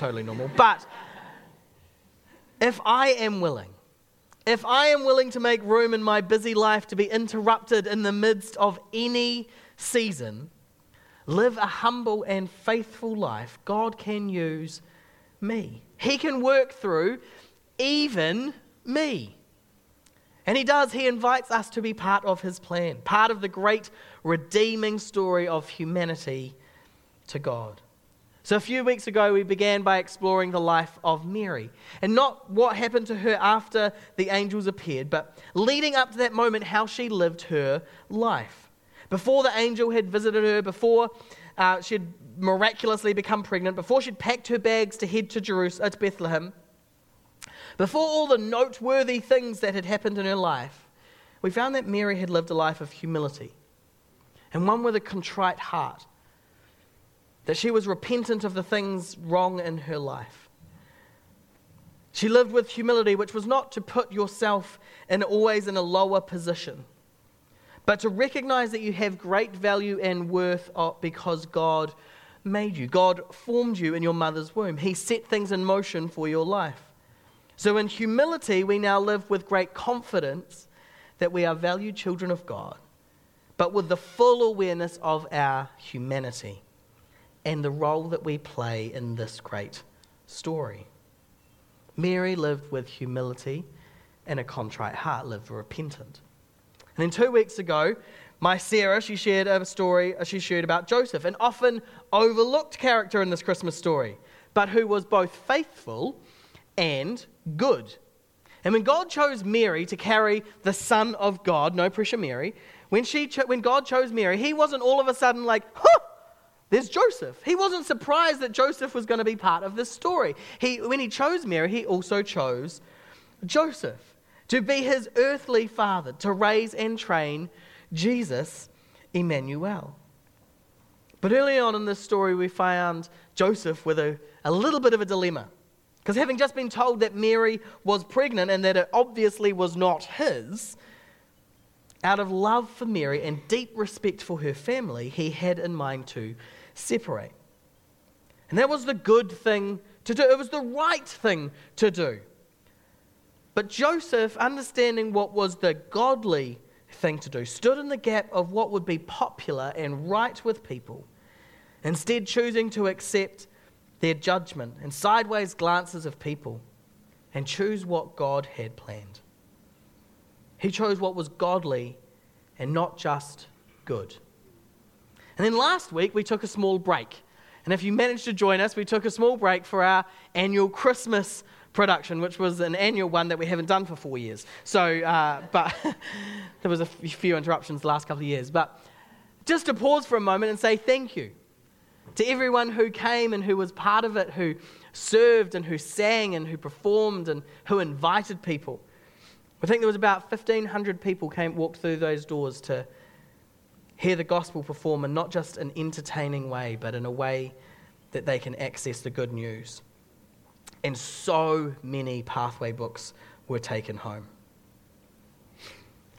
totally normal. But if I am willing, if I am willing to make room in my busy life to be interrupted in the midst of any season, live a humble and faithful life, God can use me. He can work through even me. And he does, he invites us to be part of his plan, part of the great redeeming story of humanity to God. So, a few weeks ago, we began by exploring the life of Mary. And not what happened to her after the angels appeared, but leading up to that moment, how she lived her life. Before the angel had visited her, before uh, she had miraculously become pregnant, before she'd packed her bags to head to Jerusalem, uh, to Bethlehem, before all the noteworthy things that had happened in her life, we found that Mary had lived a life of humility and one with a contrite heart that she was repentant of the things wrong in her life. She lived with humility, which was not to put yourself in always in a lower position, but to recognize that you have great value and worth because God made you. God formed you in your mother's womb. He set things in motion for your life. So, in humility, we now live with great confidence that we are valued children of God, but with the full awareness of our humanity and the role that we play in this great story. Mary lived with humility and a contrite heart, lived repentant. And then two weeks ago, my Sarah, she shared a story uh, she shared about Joseph, an often overlooked character in this Christmas story, but who was both faithful and good. And when God chose Mary to carry the Son of God, no pressure, Mary, when, she cho- when God chose Mary, he wasn't all of a sudden like, huh, there's Joseph. He wasn't surprised that Joseph was going to be part of this story. He, when he chose Mary, he also chose Joseph to be his earthly father, to raise and train Jesus, Emmanuel. But early on in this story, we found Joseph with a, a little bit of a dilemma. Because having just been told that Mary was pregnant and that it obviously was not his, out of love for Mary and deep respect for her family, he had in mind to separate. And that was the good thing to do, it was the right thing to do. But Joseph, understanding what was the godly thing to do, stood in the gap of what would be popular and right with people, instead, choosing to accept their judgment and sideways glances of people and choose what God had planned. He chose what was godly and not just good. And then last week, we took a small break. And if you managed to join us, we took a small break for our annual Christmas production, which was an annual one that we haven't done for four years. So, uh, but there was a few interruptions the last couple of years. But just to pause for a moment and say thank you to everyone who came and who was part of it, who served and who sang and who performed and who invited people. I think there was about 1,500 people came walked through those doors to hear the gospel perform in not just an entertaining way, but in a way that they can access the good news. And so many pathway books were taken home.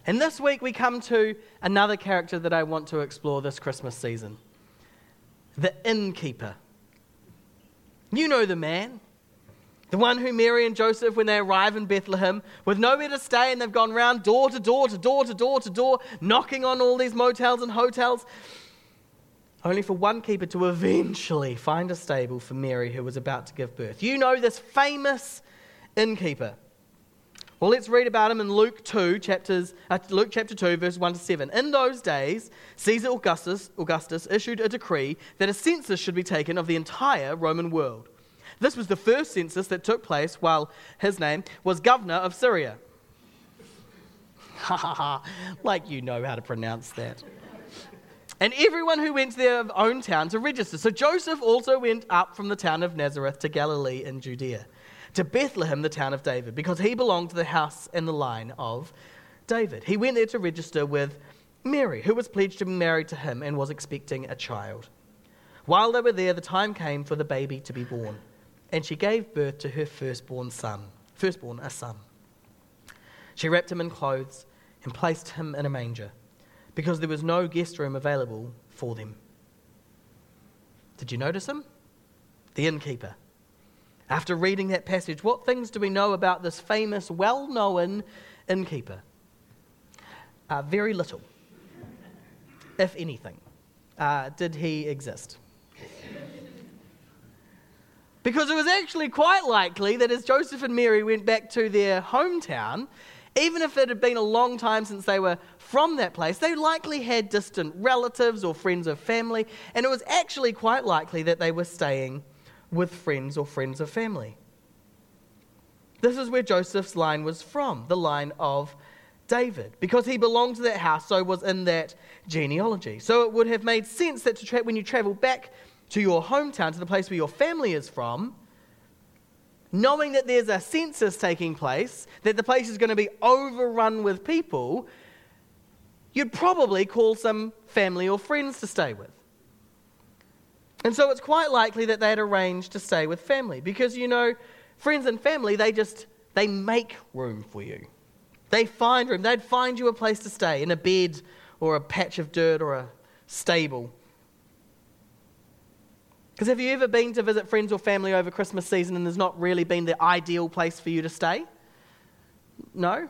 And this week we come to another character that I want to explore this Christmas season the innkeeper. You know the man. The one who Mary and Joseph, when they arrive in Bethlehem, with nowhere to stay, and they've gone round door to door to door to door to door, knocking on all these motels and hotels, only for one keeper to eventually find a stable for Mary who was about to give birth. You know this famous innkeeper. Well, let's read about him in Luke 2, chapters, uh, Luke chapter 2, verse 1 to 7. In those days, Caesar Augustus, Augustus issued a decree that a census should be taken of the entire Roman world. This was the first census that took place while his name was governor of Syria. Ha ha ha, like you know how to pronounce that. And everyone who went to their own town to register. So Joseph also went up from the town of Nazareth to Galilee in Judea, to Bethlehem, the town of David, because he belonged to the house and the line of David. He went there to register with Mary, who was pledged to be married to him and was expecting a child. While they were there, the time came for the baby to be born and she gave birth to her firstborn son, firstborn, a son. She wrapped him in clothes and placed him in a manger because there was no guest room available for them. Did you notice him? The innkeeper. After reading that passage, what things do we know about this famous, well known innkeeper? Uh, very little, if anything. Uh, did he exist? Because it was actually quite likely that as Joseph and Mary went back to their hometown, even if it had been a long time since they were from that place, they likely had distant relatives or friends of family, and it was actually quite likely that they were staying with friends or friends of family. This is where Joseph's line was from, the line of David, because he belonged to that house, so was in that genealogy. So it would have made sense that tra- when you travel back to your hometown, to the place where your family is from, knowing that there's a census taking place, that the place is going to be overrun with people, you'd probably call some family or friends to stay with. And so it's quite likely that they had arranged to stay with family because you know, friends and family, they just they make room for you. They find room. They'd find you a place to stay in a bed or a patch of dirt or a stable. Because have you ever been to visit friends or family over Christmas season and there's not really been the ideal place for you to stay? No?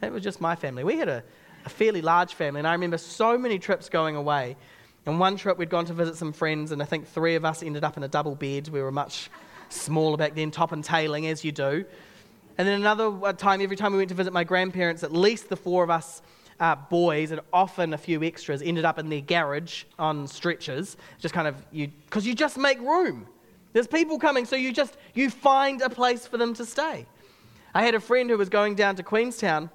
That was just my family. We had a, a fairly large family, and I remember so many trips going away. And one trip we'd gone to visit some friends, and I think three of us ended up in a double bed. We were much smaller back then, top and tailing, as you do. And then another uh, time, every time we went to visit my grandparents, at least the four of us uh, boys and often a few extras ended up in their garage on stretchers, just kind of you, because you just make room. There's people coming, so you just you find a place for them to stay. I had a friend who was going down to Queenstown,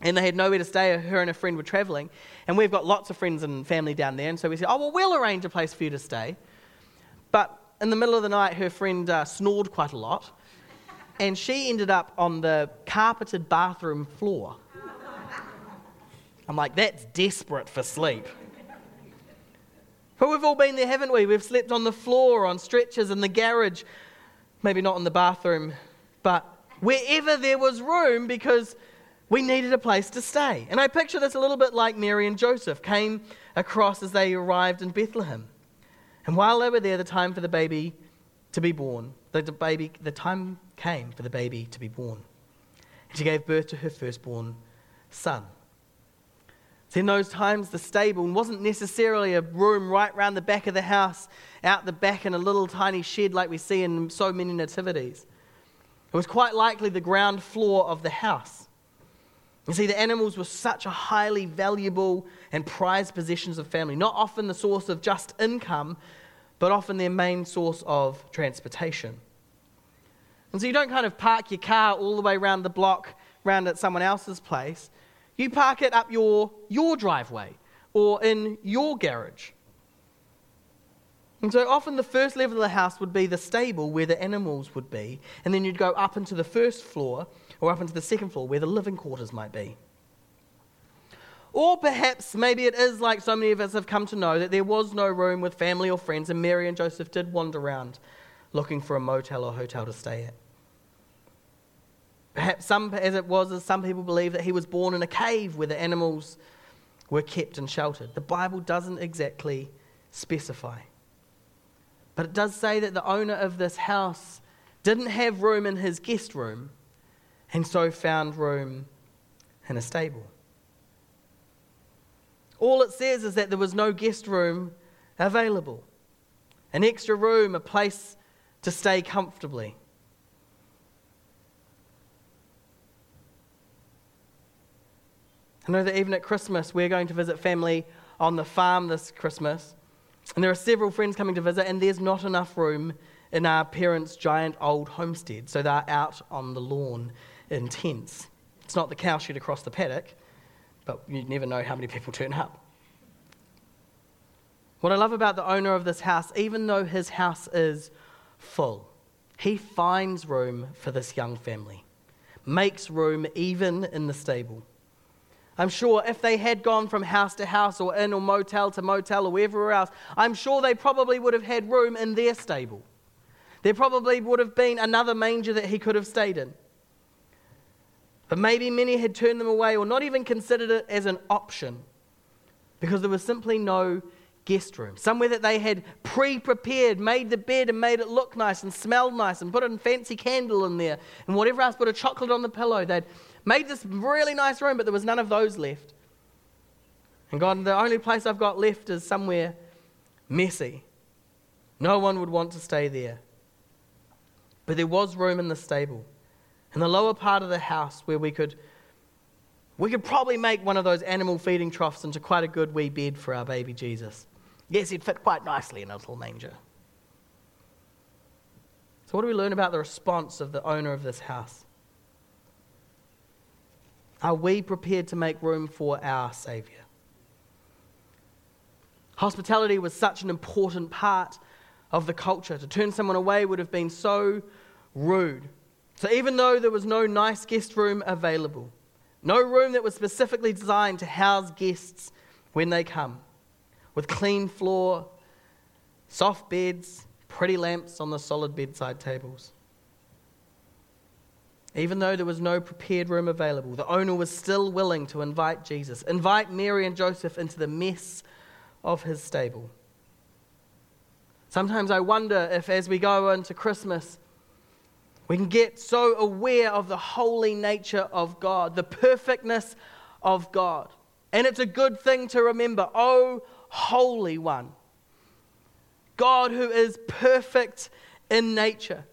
and they had nowhere to stay. Her and a friend were traveling, and we've got lots of friends and family down there, and so we said, "Oh well, we'll arrange a place for you to stay." But in the middle of the night, her friend uh, snored quite a lot, and she ended up on the carpeted bathroom floor. I'm like, that's desperate for sleep. But we've all been there, haven't we? We've slept on the floor, on stretchers, in the garage, maybe not in the bathroom, but wherever there was room because we needed a place to stay. And I picture this a little bit like Mary and Joseph came across as they arrived in Bethlehem. And while they were there, the time for the baby to be born, the, baby, the time came for the baby to be born. And she gave birth to her firstborn son. In those times, the stable wasn't necessarily a room right round the back of the house, out the back in a little tiny shed like we see in so many nativities. It was quite likely the ground floor of the house. You see, the animals were such a highly valuable and prized possessions of family, not often the source of just income, but often their main source of transportation. And so you don't kind of park your car all the way around the block, round at someone else's place. You park it up your, your driveway or in your garage. And so often the first level of the house would be the stable where the animals would be, and then you'd go up into the first floor or up into the second floor where the living quarters might be. Or perhaps maybe it is like so many of us have come to know that there was no room with family or friends, and Mary and Joseph did wander around looking for a motel or hotel to stay at. Perhaps some, as it was, as some people believe that he was born in a cave where the animals were kept and sheltered. The Bible doesn't exactly specify. But it does say that the owner of this house didn't have room in his guest room and so found room in a stable. All it says is that there was no guest room available, an extra room, a place to stay comfortably. I know that even at Christmas, we're going to visit family on the farm this Christmas. And there are several friends coming to visit, and there's not enough room in our parents' giant old homestead. So they're out on the lawn in tents. It's not the cowshed across the paddock, but you never know how many people turn up. What I love about the owner of this house, even though his house is full, he finds room for this young family, makes room even in the stable. I'm sure if they had gone from house to house or inn or motel to motel or wherever else, I'm sure they probably would have had room in their stable. There probably would have been another manger that he could have stayed in. But maybe many had turned them away or not even considered it as an option because there was simply no guest room, somewhere that they had pre prepared, made the bed and made it look nice and smelled nice and put a fancy candle in there and whatever else, put a chocolate on the pillow. They'd made this really nice room, but there was none of those left. And God, the only place I've got left is somewhere messy. No one would want to stay there. But there was room in the stable, in the lower part of the house where we could we could probably make one of those animal feeding troughs into quite a good wee bed for our baby Jesus. Yes, he'd fit quite nicely in a little manger. So, what do we learn about the response of the owner of this house? Are we prepared to make room for our Saviour? Hospitality was such an important part of the culture. To turn someone away would have been so rude. So, even though there was no nice guest room available, no room that was specifically designed to house guests when they come, with clean floor, soft beds, pretty lamps on the solid bedside tables. Even though there was no prepared room available, the owner was still willing to invite Jesus, invite Mary and Joseph into the mess of his stable. Sometimes I wonder if, as we go into Christmas, we can get so aware of the holy nature of God, the perfectness of God. And it's a good thing to remember, oh, Holy One, God who is perfect in nature.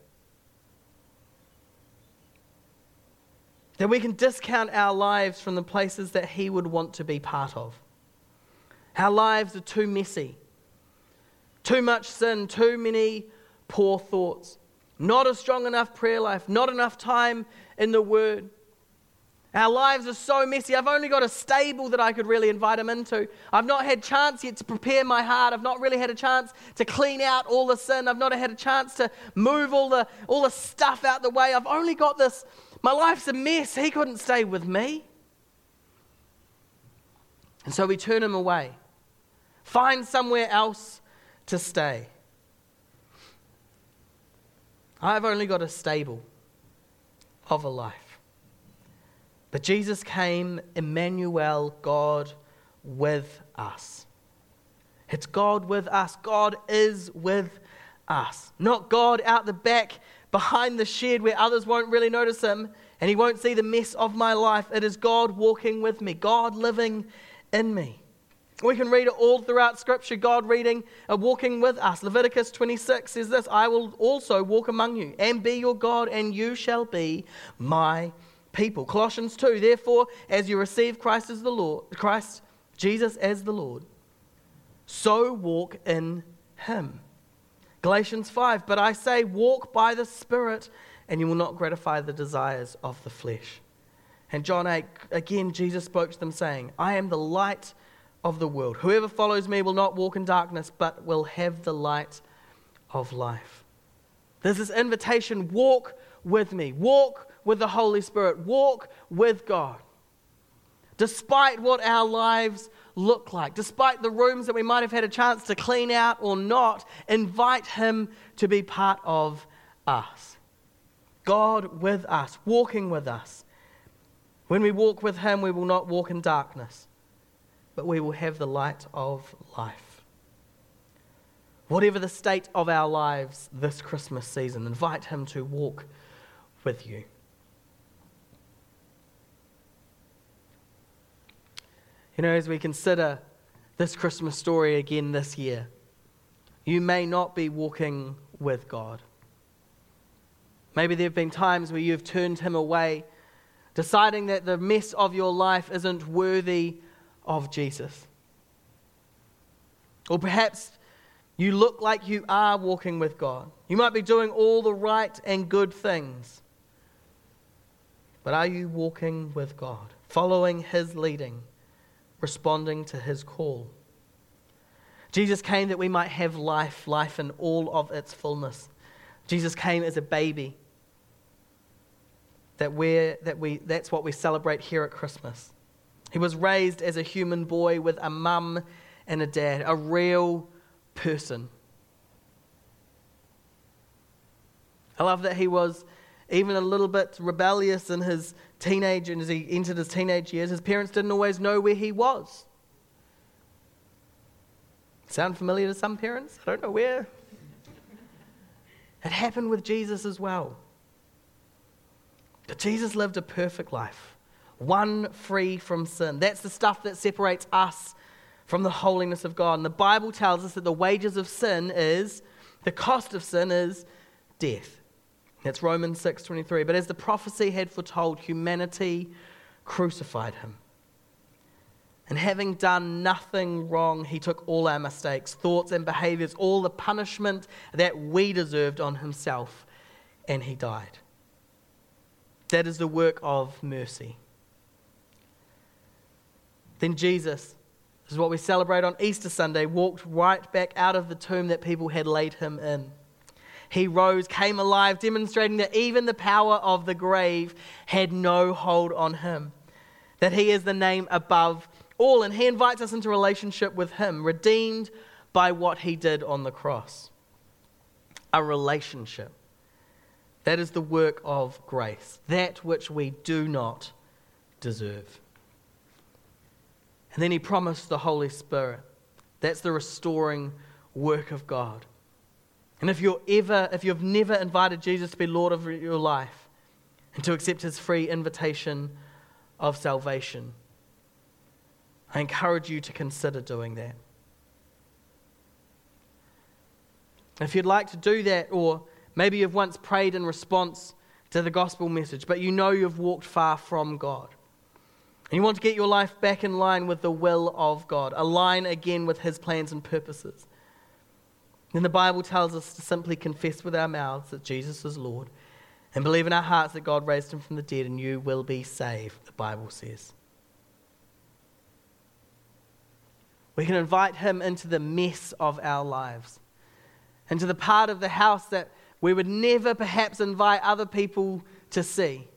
That we can discount our lives from the places that He would want to be part of. Our lives are too messy, too much sin, too many poor thoughts not a strong enough prayer life, not enough time in the Word. Our lives are so messy. I've only got a stable that I could really invite him into. I've not had chance yet to prepare my heart. I've not really had a chance to clean out all the sin. I've not had a chance to move all the, all the stuff out the way. I've only got this. My life's a mess. He couldn't stay with me. And so we turn him away. Find somewhere else to stay. I've only got a stable of a life. But Jesus came, Emmanuel, God with us. It's God with us. God is with us. Not God out the back behind the shed where others won't really notice him and he won't see the mess of my life. It is God walking with me, God living in me. We can read it all throughout Scripture, God reading, uh, walking with us. Leviticus 26 says this I will also walk among you and be your God, and you shall be my people. Colossians 2 Therefore, as you receive Christ as the Lord, Christ, Jesus as the Lord, so walk in him. Galatians 5 But I say, walk by the Spirit, and you will not gratify the desires of the flesh. And John 8, again, Jesus spoke to them, saying, I am the light of the world. Whoever follows me will not walk in darkness, but will have the light of life. There's this invitation walk with me, walk with the Holy Spirit, walk with God. Despite what our lives look like, despite the rooms that we might have had a chance to clean out or not, invite Him to be part of us. God with us, walking with us. When we walk with Him, we will not walk in darkness but we will have the light of life. Whatever the state of our lives this Christmas season, invite Him to walk with you. You know, as we consider this Christmas story again this year, you may not be walking with God. Maybe there have been times where you've turned Him away, deciding that the mess of your life isn't worthy of Jesus. Or perhaps you look like you are walking with God. You might be doing all the right and good things. But are you walking with God, following His leading, responding to His call? Jesus came that we might have life, life in all of its fullness. Jesus came as a baby. That, we're, that we, that's what we celebrate here at Christmas. He was raised as a human boy with a mum and a dad, a real person. I love that he was even a little bit rebellious in his teenage and as he entered his teenage years. His parents didn't always know where he was. Sound familiar to some parents? I don't know where. It happened with Jesus as well. But Jesus lived a perfect life, one free from sin. That's the stuff that separates us from the holiness of God. And the Bible tells us that the wages of sin is, the cost of sin is death. That's Romans 6:23. But as the prophecy had foretold, humanity crucified him. And having done nothing wrong, he took all our mistakes, thoughts, and behaviors, all the punishment that we deserved on himself, and he died. That is the work of mercy. Then Jesus, this is what we celebrate on Easter Sunday, walked right back out of the tomb that people had laid him in. He rose, came alive, demonstrating that even the power of the grave had no hold on him, that he is the name above all, and he invites us into relationship with him, redeemed by what he did on the cross. A relationship. That is the work of grace, that which we do not deserve. And then he promised the Holy Spirit. That's the restoring work of God. And if you're ever, if you've never invited Jesus to be Lord of your life and to accept his free invitation of salvation, I encourage you to consider doing that. If you'd like to do that, or Maybe you've once prayed in response to the gospel message, but you know you've walked far from God. And you want to get your life back in line with the will of God, align again with His plans and purposes. Then the Bible tells us to simply confess with our mouths that Jesus is Lord and believe in our hearts that God raised Him from the dead and you will be saved, the Bible says. We can invite Him into the mess of our lives, into the part of the house that we would never perhaps invite other people to see.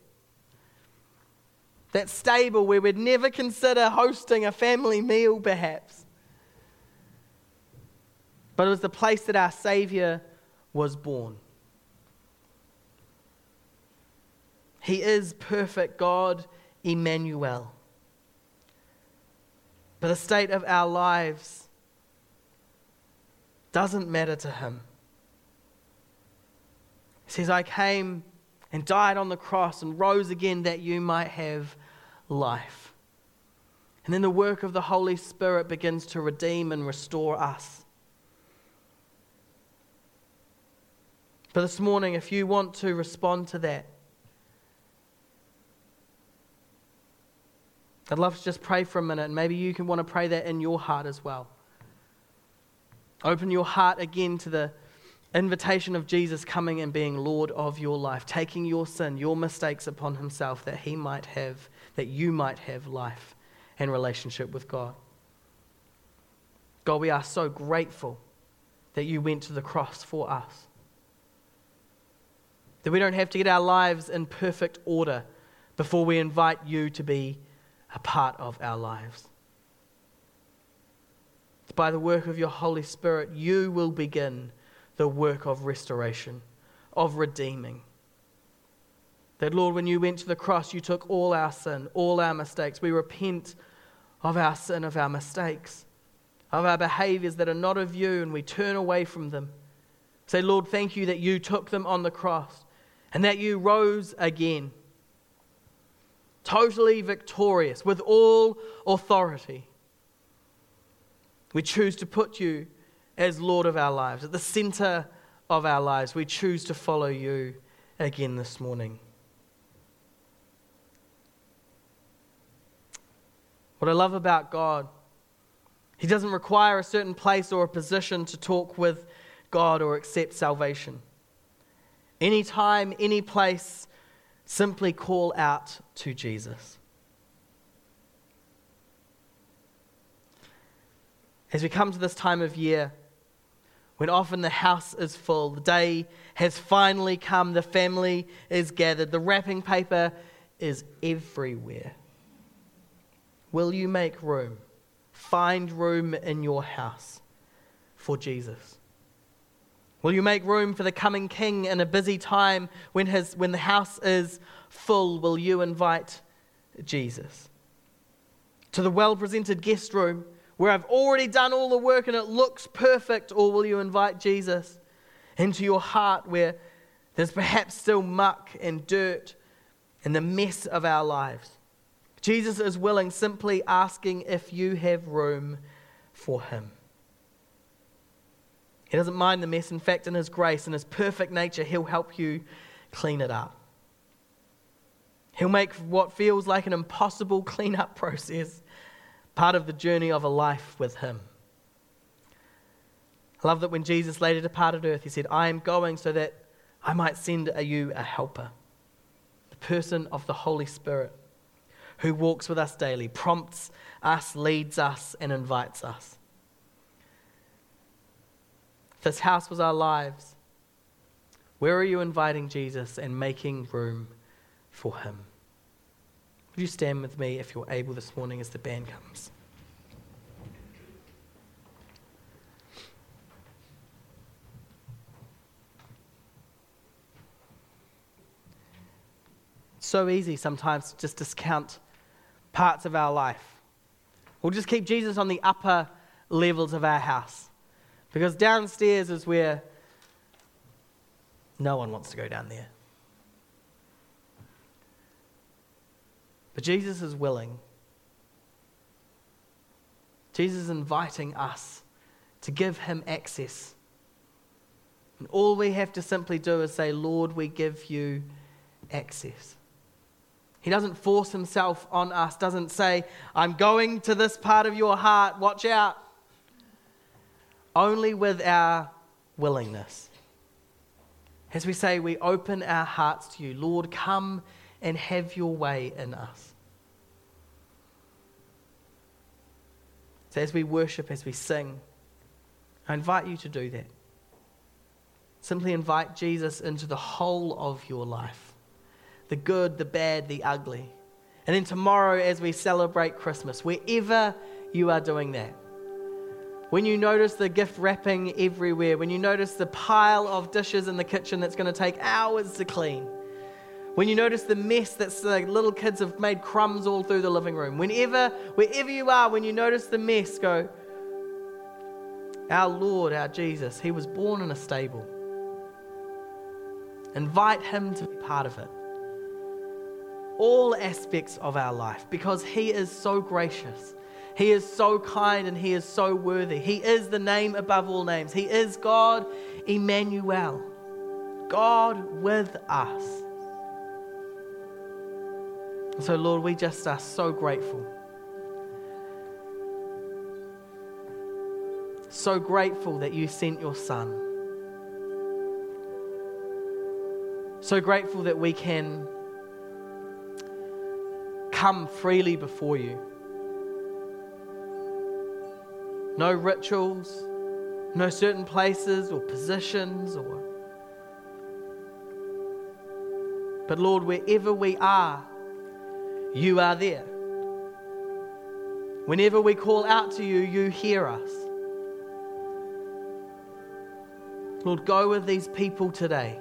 That stable where we'd never consider hosting a family meal, perhaps. But it was the place that our Savior was born. He is perfect God, Emmanuel. But the state of our lives doesn't matter to Him. He says, I came and died on the cross and rose again that you might have life. And then the work of the Holy Spirit begins to redeem and restore us. But this morning, if you want to respond to that, I'd love to just pray for a minute, and maybe you can want to pray that in your heart as well. Open your heart again to the invitation of Jesus coming and being Lord of your life, taking your sin, your mistakes upon himself that he might have, that you might have life and relationship with God. God, we are so grateful that you went to the cross for us. That we don't have to get our lives in perfect order before we invite you to be a part of our lives. By the work of your Holy Spirit, you will begin the work of restoration, of redeeming. That, Lord, when you went to the cross, you took all our sin, all our mistakes. We repent of our sin, of our mistakes, of our behaviors that are not of you, and we turn away from them. Say, Lord, thank you that you took them on the cross and that you rose again, totally victorious, with all authority. We choose to put you as Lord of our lives, at the center of our lives. We choose to follow you again this morning. What I love about God, He doesn't require a certain place or a position to talk with God or accept salvation. Anytime, any place, simply call out to Jesus. As we come to this time of year, when often the house is full, the day has finally come, the family is gathered, the wrapping paper is everywhere. Will you make room? Find room in your house for Jesus. Will you make room for the coming king in a busy time when, his, when the house is full? Will you invite Jesus? To the well presented guest room where I've already done all the work and it looks perfect? Or will you invite Jesus into your heart where there's perhaps still muck and dirt and the mess of our lives? Jesus is willing, simply asking if you have room for him. He doesn't mind the mess. In fact, in his grace and his perfect nature, he'll help you clean it up. He'll make what feels like an impossible cleanup process part of the journey of a life with Him. I love that when Jesus later departed earth, He said, I am going so that I might send you a helper, the person of the Holy Spirit, who walks with us daily, prompts us, leads us, and invites us. This house was our lives, where are you inviting Jesus and making room for Him? Would you stand with me if you're able this morning as the band comes? so easy sometimes to just discount parts of our life. We'll just keep Jesus on the upper levels of our house. Because downstairs is where no one wants to go down there. But Jesus is willing. Jesus is inviting us to give him access. And all we have to simply do is say, Lord, we give you access. He doesn't force himself on us, doesn't say, I'm going to this part of your heart, watch out. Only with our willingness. As we say, we open our hearts to you. Lord, come and have your way in us. So, as we worship, as we sing, I invite you to do that. Simply invite Jesus into the whole of your life the good, the bad, the ugly. And then tomorrow, as we celebrate Christmas, wherever you are doing that, when you notice the gift wrapping everywhere, when you notice the pile of dishes in the kitchen that's going to take hours to clean, when you notice the mess that the little kids have made crumbs all through the living room, whenever, wherever you are, when you notice the mess, go, Our Lord, our Jesus, He was born in a stable. Invite Him to be part of it. All aspects of our life because He is so gracious. He is so kind and He is so worthy. He is the name above all names. He is God, Emmanuel, God with us. So, Lord, we just are so grateful. So grateful that you sent your Son. So grateful that we can come freely before you. No rituals, no certain places or positions or But Lord, wherever we are, you are there. Whenever we call out to you, you hear us. Lord, go with these people today.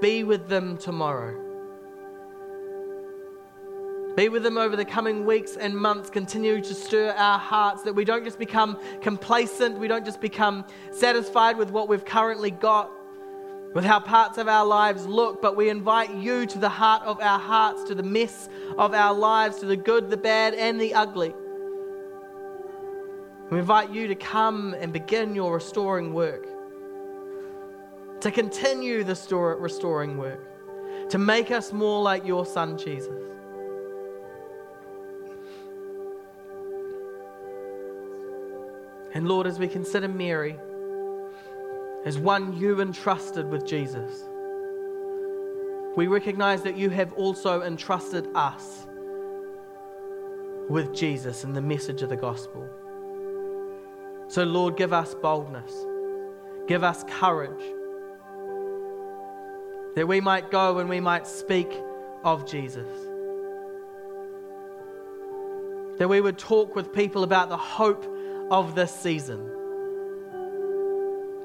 Be with them tomorrow. Be with them over the coming weeks and months. Continue to stir our hearts that we don't just become complacent, we don't just become satisfied with what we've currently got, with how parts of our lives look, but we invite you to the heart of our hearts, to the mess of our lives, to the good, the bad, and the ugly. We invite you to come and begin your restoring work, to continue the restoring work, to make us more like your Son, Jesus. And Lord, as we consider Mary as one you entrusted with Jesus, we recognize that you have also entrusted us with Jesus and the message of the gospel. So, Lord, give us boldness, give us courage, that we might go and we might speak of Jesus. That we would talk with people about the hope of this season.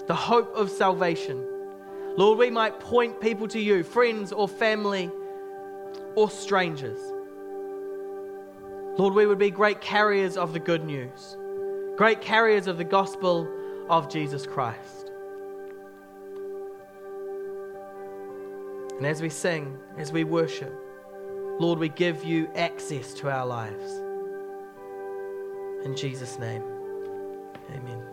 The hope of salvation. Lord, we might point people to you, friends or family or strangers, Lord, we would be great carriers of the good news, great carriers of the gospel of Jesus Christ. And as we sing, as we worship, Lord, we give you access to our lives. In Jesus' name, amen.